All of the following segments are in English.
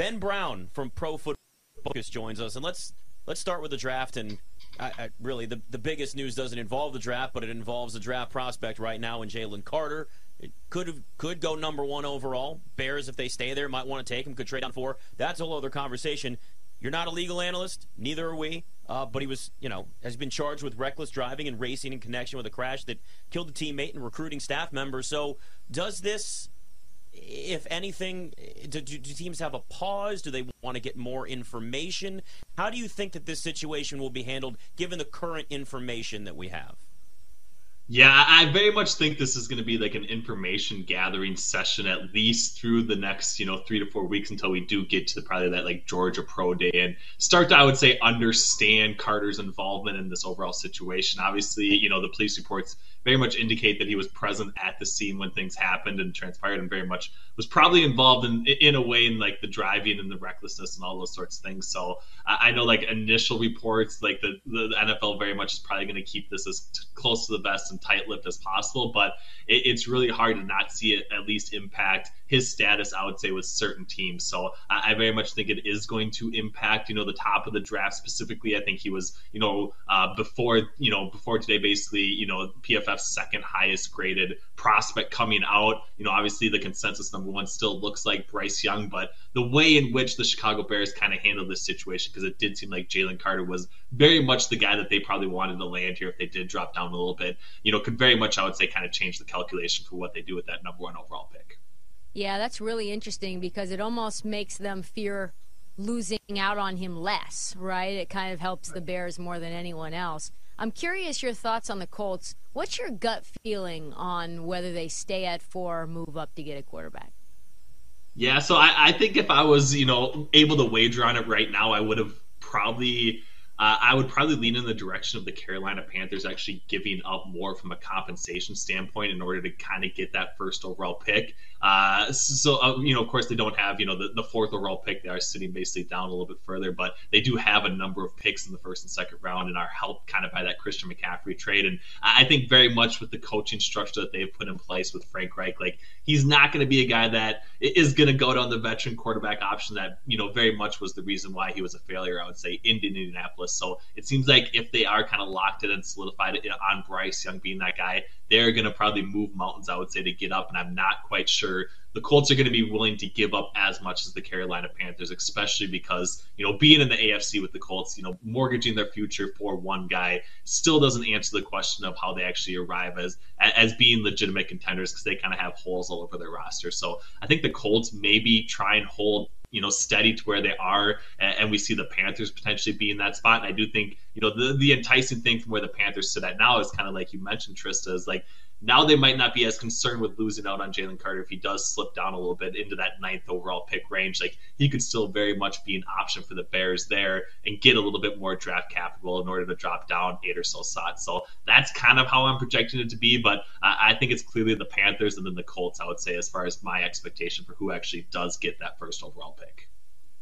Ben Brown from Pro Football Focus joins us, and let's let's start with the draft. And I, I, really, the the biggest news doesn't involve the draft, but it involves the draft prospect right now in Jalen Carter. It could could go number one overall. Bears, if they stay there, might want to take him. Could trade down four. That's a whole other conversation. You're not a legal analyst, neither are we. Uh, but he was, you know, has been charged with reckless driving and racing in connection with a crash that killed a teammate and recruiting staff member. So, does this, if anything, do, do, teams have a pause? Do they want to get more information? How do you think that this situation will be handled given the current information that we have? Yeah, I very much think this is going to be like an information gathering session at least through the next, you know, three to four weeks until we do get to the, probably that like Georgia Pro Day and start to, I would say, understand Carter's involvement in this overall situation. Obviously, you know, the police reports very much indicate that he was present at the scene when things happened and transpired, and very much was probably involved in in a way in like the driving and the recklessness and all those sorts of things. So I know like initial reports, like the the NFL very much is probably going to keep this as close to the vest and tight-lipped as possible, but it, it's really hard to not see it at least impact his status, I would say, with certain teams. So I, I, very much think it is going to impact, you know, the top of the draft specifically. I think he was, you know, uh, before, you know, before today, basically, you know, PFF's second highest graded prospect coming out. You know, obviously the consensus number one still looks like Bryce Young, but the way in which the Chicago Bears kind of handled this situation, because it did seem like Jalen Carter was very much the guy that they probably wanted to land here if they did drop down a little bit, you know, could very much, I would say, kind of change the calculation for what they do with that number one overall pick. Yeah, that's really interesting because it almost makes them fear losing out on him less, right? It kind of helps the Bears more than anyone else. I'm curious your thoughts on the Colts. What's your gut feeling on whether they stay at four or move up to get a quarterback? Yeah, so I, I think if I was, you know, able to wager on it right now, I would have probably uh, I would probably lean in the direction of the Carolina Panthers actually giving up more from a compensation standpoint in order to kind of get that first overall pick. Uh, so, uh, you know, of course, they don't have, you know, the, the fourth overall pick. They are sitting basically down a little bit further, but they do have a number of picks in the first and second round and are helped kind of by that Christian McCaffrey trade. And I think very much with the coaching structure that they've put in place with Frank Reich, like he's not going to be a guy that is going to go down the veteran quarterback option that, you know, very much was the reason why he was a failure, I would say, in Indianapolis. So it seems like if they are kind of locked in and solidified on Bryce Young being that guy, they're going to probably move mountains, I would say, to get up. And I'm not quite sure the Colts are going to be willing to give up as much as the Carolina Panthers, especially because, you know, being in the AFC with the Colts, you know, mortgaging their future for one guy still doesn't answer the question of how they actually arrive as as being legitimate contenders because they kind of have holes all over their roster. So I think the Colts maybe try and hold you know steady to where they are and, we see the panthers potentially be in that spot and i do think you know the, the enticing thing from where the panthers sit at now is kind of like you mentioned trista is like now they might not be as concerned with losing out on Jalen Carter if he does slip down a little bit into that ninth overall pick range. Like he could still very much be an option for the Bears there and get a little bit more draft capital in order to drop down eight or so slots. So that's kind of how I'm projecting it to be. But I think it's clearly the Panthers and then the Colts. I would say as far as my expectation for who actually does get that first overall pick.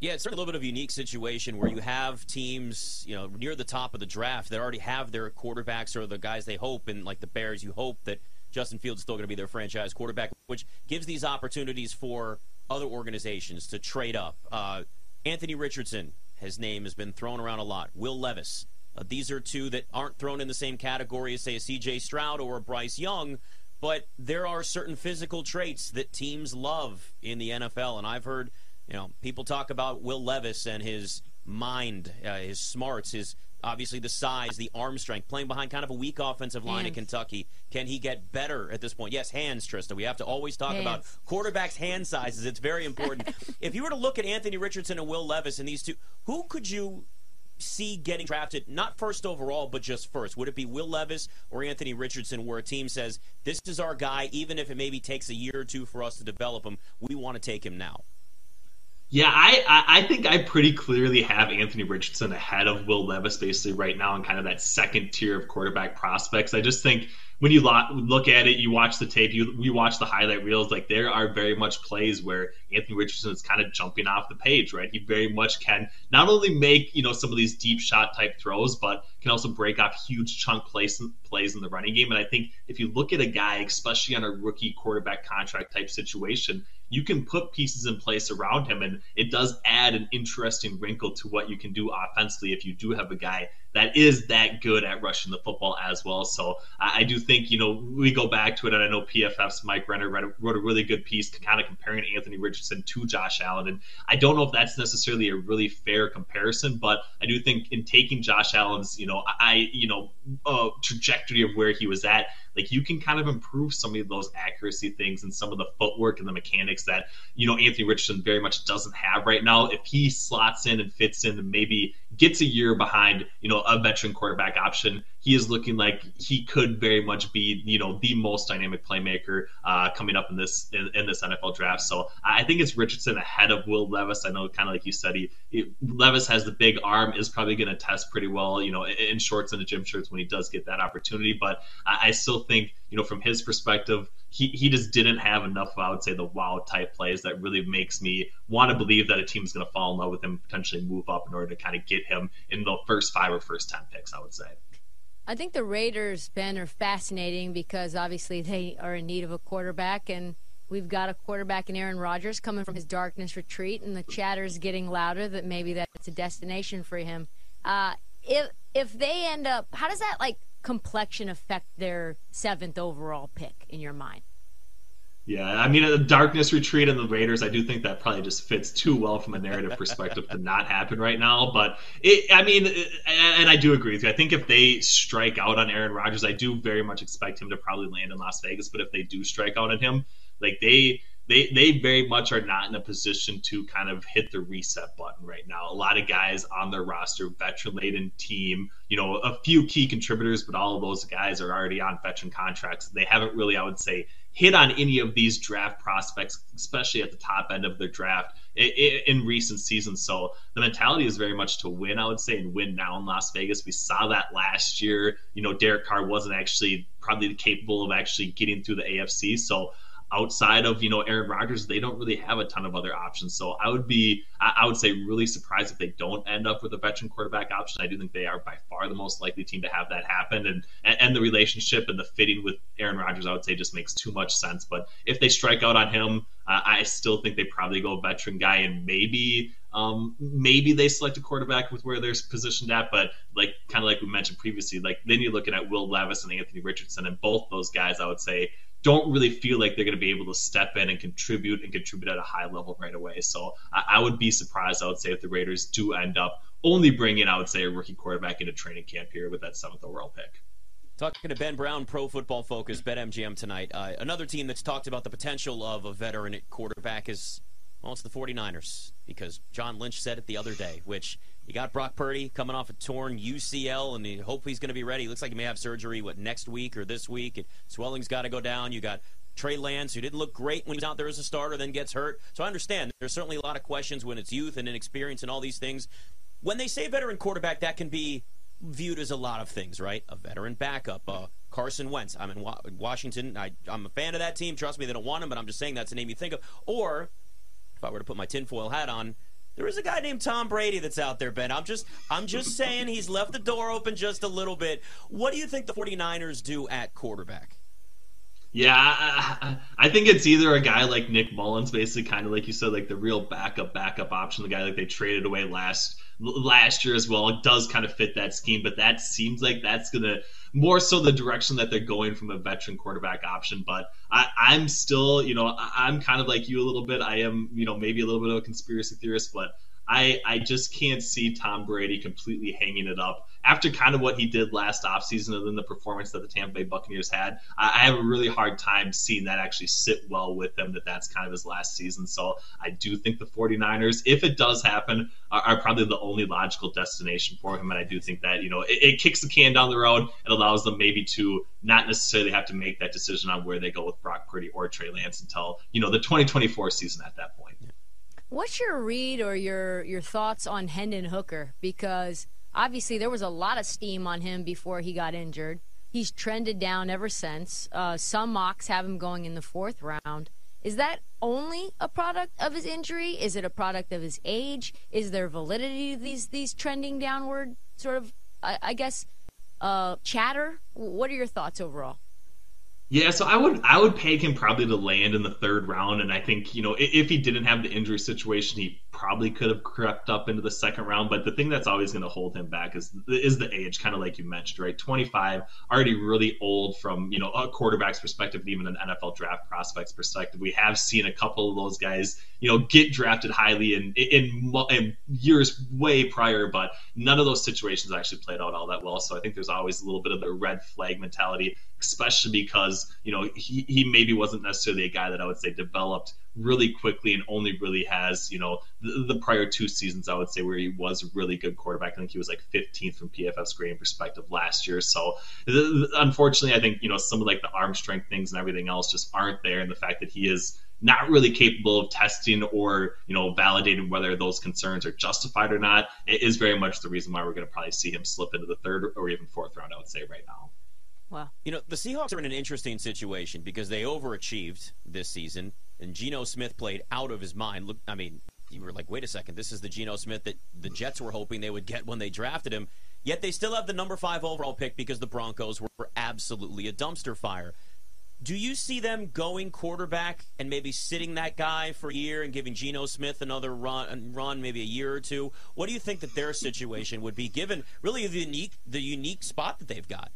Yeah, it's a little bit of a unique situation where you have teams, you know, near the top of the draft that already have their quarterbacks or the guys they hope, and like the Bears, you hope that Justin Fields is still going to be their franchise quarterback, which gives these opportunities for other organizations to trade up. Uh, Anthony Richardson, his name has been thrown around a lot. Will Levis. Uh, these are two that aren't thrown in the same category as, say, a C.J. Stroud or a Bryce Young, but there are certain physical traits that teams love in the NFL, and I've heard – you know, people talk about Will Levis and his mind, uh, his smarts, his obviously the size, the arm strength, playing behind kind of a weak offensive line hands. in Kentucky. Can he get better at this point? Yes, hands, Trista. We have to always talk hands. about quarterbacks' hand sizes. It's very important. if you were to look at Anthony Richardson and Will Levis and these two, who could you see getting drafted, not first overall, but just first? Would it be Will Levis or Anthony Richardson, where a team says, this is our guy, even if it maybe takes a year or two for us to develop him, we want to take him now? Yeah, I, I think I pretty clearly have Anthony Richardson ahead of Will Levis basically right now in kind of that second tier of quarterback prospects. I just think when you look at it, you watch the tape, you you watch the highlight reels. Like there are very much plays where Anthony Richardson is kind of jumping off the page, right? He very much can not only make, you know, some of these deep shot type throws, but can also break off huge chunk plays, plays in the running game. And I think if you look at a guy, especially on a rookie quarterback contract type situation, you can put pieces in place around him, and it does add an interesting wrinkle to what you can do offensively if you do have a guy that is that good at rushing the football as well. So I, do think, you know, we go back to it, and I know PFF's Mike Renner wrote a really good piece kind of comparing Anthony Richardson to Josh Allen. And I don't know if that's necessarily a really fair comparison, but I do think in taking Josh Allen's, you know, I, you know, uh, trajectory of where he was at, like you can kind of improve some of those accuracy things and some of the footwork and the mechanics that you know Anthony Richardson very much doesn't have right now. If he slots in and fits in and maybe gets a year behind you know a veteran quarterback option, he is looking like he could very much be, you know, the most dynamic playmaker uh, coming up in this in, in, this NFL draft. So I think it's Richardson ahead of Will Levis. I know, kind of like you said, he, he Levis has the big arm, is probably going to test pretty well, you know, in, in shorts and the gym shirts when he does get that opportunity. But I, I still think, you know, from his perspective, he, he just didn't have enough, I would say, the wow type plays that really makes me want to believe that a team is going to fall in love with him, potentially move up in order to kind of get him in the first five or first 10 picks, I would say. I think the Raiders, Ben, are fascinating because obviously they are in need of a quarterback, and we've got a quarterback in Aaron Rodgers coming from his darkness retreat, and the chatter is getting louder that maybe that's a destination for him. Uh, if if they end up, how does that like complexion affect their seventh overall pick in your mind? Yeah, I mean, the darkness retreat and the Raiders, I do think that probably just fits too well from a narrative perspective to not happen right now. But it, I mean, and I do agree with you. I think if they strike out on Aaron Rodgers, I do very much expect him to probably land in Las Vegas. But if they do strike out on him, like they they they very much are not in a position to kind of hit the reset button right now. A lot of guys on their roster, veteran laden team, you know, a few key contributors, but all of those guys are already on veteran contracts. They haven't really, I would say, hit on any of these draft prospects, especially at the top end of their draft in recent seasons. So the mentality is very much to win, I would say, and win now in Las Vegas. We saw that last year. You know, Derek Carr wasn't actually probably capable of actually getting through the AFC. So outside of you know Aaron Rodgers, they don't really have a ton of other options. So I would be, I would say, really surprised if they don't end up with a veteran quarterback option. I do think they are by far the most likely team to have that happen, and and the relationship and the fitting with Aaron Rodgers, I would say, just makes too much sense. But if they strike out on him, uh, I still think they probably go veteran guy, and maybe. Um, maybe they select a quarterback with where they're positioned at, but like kind of like we mentioned previously, like then you're looking at Will Levis and Anthony Richardson, and both those guys, I would say, don't really feel like they're going to be able to step in and contribute and contribute at a high level right away. So I, I, would be surprised, I would say, if the Raiders do end up only bringing, I would say, a rookie quarterback into training camp here with that seventh overall pick. Talking to Ben Brown, Pro Football Focus, BetMGM tonight. Uh, another team that's talked about the potential of a veteran quarterback is, well, it's the 49ers, because John Lynch said it the other day, which – you got Brock Purdy coming off a torn UCL, and he, hopefully he's going to be ready. Looks like he may have surgery, what, next week or this week. And swelling's got to go down. You got Trey Lance, who didn't look great when he was out there as a starter, then gets hurt. So I understand there's certainly a lot of questions when it's youth and inexperience and all these things. When they say veteran quarterback, that can be viewed as a lot of things, right? A veteran backup, uh, Carson Wentz. I'm in Wa- Washington. I, am a fan of that team. Trust me, they don't want him, but I'm just saying that's the name you think of. Or if I were to put my tinfoil hat on, there is a guy named Tom Brady that's out there, Ben. I'm just I'm just saying he's left the door open just a little bit. What do you think the 49ers do at quarterback? Yeah, I, I think it's either a guy like Nick Mullens, basically kind of like you said, like the real backup backup option, the guy like they traded away last last year as well. It does kind of fit that scheme, but that seems like that's gonna more so the direction that they're going from a veteran quarterback option. But I, I'm still, you know, I'm kind of like you a little bit. I am, you know, maybe a little bit of a conspiracy theorist, but I, I just can't see Tom Brady completely hanging it up after kind of what he did last offseason and then the performance that the Tampa Bay Buccaneers had. I, I have a really hard time seeing that actually sit well with him, that that's kind of his last season. So I do think the 49ers, if it does happen, are, are probably the only logical destination for him. And I do think that, you know, it, it kicks the can down the road It allows them maybe to not necessarily have to make that decision on where they go with Brock Purdy or Trey Lance until, you know, the 2024 season at that point. What's your read or your your thoughts on Hendon Hooker? Because obviously there was a lot of steam on him before he got injured. He's trended down ever since. Uh, some mocks have him going in the fourth round. Is that only a product of his injury? Is it a product of his age? Is there validity to these these trending downward sort of, I, I guess, uh, chatter? What are your thoughts overall? Yeah, so I would I would peg him probably to land in the third round, and I think you know if he didn't have the injury situation, he probably could have crept up into the second round. But the thing that's always going to hold him back is is the age, kind of like you mentioned, right? Twenty five, already really old from you know a quarterback's perspective, even an NFL draft prospect's perspective. We have seen a couple of those guys, you know, get drafted highly in in, in years way prior, but none of those situations actually played out all that well. So I think there's always a little bit of the red flag mentality especially because you know he, he maybe wasn't necessarily a guy that I would say developed really quickly and only really has you know the, the, prior two seasons I would say where he was a really good quarterback. I think he was like 15th from PFF's grading perspective last year. So unfortunately, I think you know some of like the arm strength things and everything else just aren't there, and the fact that he is not really capable of testing or you know validating whether those concerns are justified or not it is very much the reason why we're going to probably see him slip into the third or even fourth round. I would say right now. Wow. You know, the Seahawks are in an interesting situation because they overachieved this season, and Geno Smith played out of his mind. Look, I mean, you were like, wait a second, this is the Geno Smith that the Jets were hoping they would get when they drafted him. Yet they still have the number five overall pick because the Broncos were absolutely a dumpster fire. Do you see them going quarterback and maybe sitting that guy for a year and giving Geno Smith another run, run maybe a year or two? What do you think that their situation would be given really the unique the unique spot that they've got?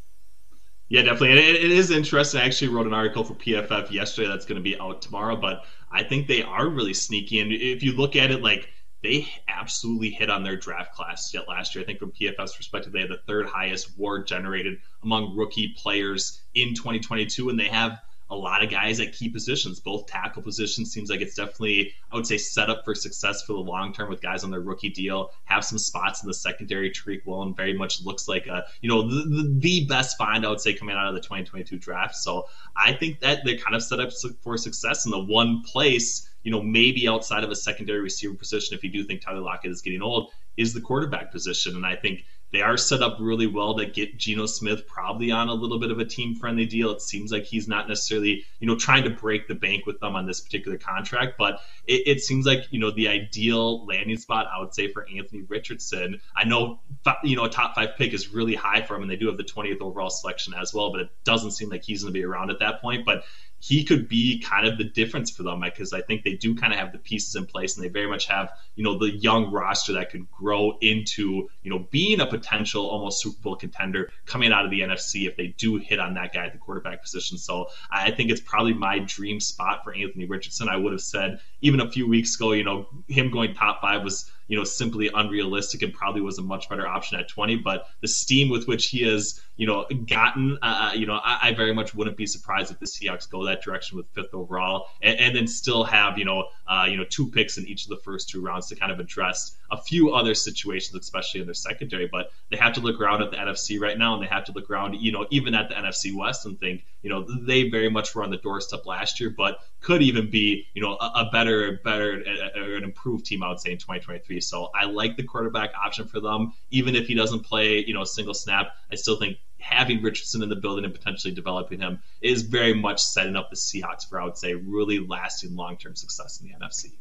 Yeah, definitely. It, it is interesting. I actually wrote an article for PFF yesterday that's going to be out tomorrow, but I think they are really sneaky. And if you look at it, like they absolutely hit on their draft class yet last year. I think from PFF's perspective, they had the third highest WAR generated among rookie players in 2022, and they have a lot of guys at key positions, both tackle positions. Seems like it's definitely, I would say, set up for success for the long term with guys on their rookie deal. Have some spots in the secondary. Tariq Woolen very much looks like a, you know, the, the, best find I would say coming out of the 2022 draft. So I think that they're kind of set up for success in the one place you know, maybe outside of a secondary receiver position, if you do think Tyler Lockett is getting old, is the quarterback position. And I think they are set up really well to get Geno Smith probably on a little bit of a team friendly deal. It seems like he's not necessarily, you know, trying to break the bank with them on this particular contract, but it, it seems like, you know, the ideal landing spot, I would say, for Anthony Richardson. I know, you know, a top five pick is really high for him, and they do have the 20th overall selection as well, but it doesn't seem like he's going to be around at that point. But he could be kind of the difference for them because I think they do kind of have the pieces in place and they very much have, you know, the young roster that could grow into, you know, being a potential almost Super Bowl contender coming out of the NFC if they do hit on that guy at the quarterback position. So I think it's probably my dream spot for Anthony Richardson. I would have said even a few weeks ago, you know, him going top five was you know, simply unrealistic and probably was a much better option at 20. But the steam with which he has, you know, gotten, uh, uh, you know, I, I, very much wouldn't be surprised if the Seahawks go that direction with fifth overall and, and then still have, you know, uh, you know, two picks in each of the first two rounds to kind of address a few other situations, especially in their secondary. But they have to look around at the NFC right now, and they have to look around, you know, even at the NFC West and think, you know, they very much were on the doorstep last year, but could even be, you know, a, a better, better, an improved team, I would say, in 2023. So I like the quarterback option for them, even if he doesn't play, you know, a single snap. I still think having Richardson in the building and potentially developing him is very much setting up the Seahawks for, I would say, really lasting long term success in the NFC.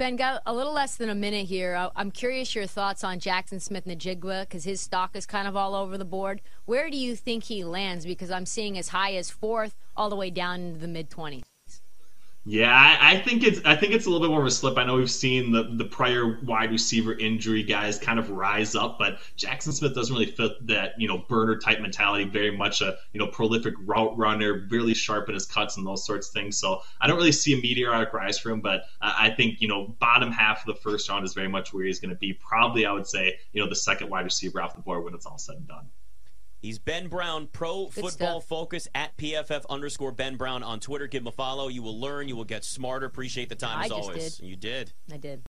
Ben, got a little less than a minute here. I'm curious your thoughts on Jackson Smith-Njigba because his stock is kind of all over the board. Where do you think he lands? Because I'm seeing as high as fourth all the way down into the mid 20s. Yeah, I, I, think it's I think it's a little bit more of a slip. I know we've seen the the prior wide receiver injury guys kind of rise up, but Jackson Smith doesn't really fit that you know burner type mentality. Very much a you know prolific route runner, really sharp in his cuts and those sorts of things. So I don't really see a meteoric rise for him, but I think you know bottom half of the first round is very much where he's going to be. Probably I would say you know the second wide receiver off the board when it's all said and done. He's Ben Brown, Pro Good Football stuff. Focus at PFF underscore Ben Brown on Twitter. Give him a follow. You will learn. You will get smarter. Appreciate the time I as always. Did. You did. I did.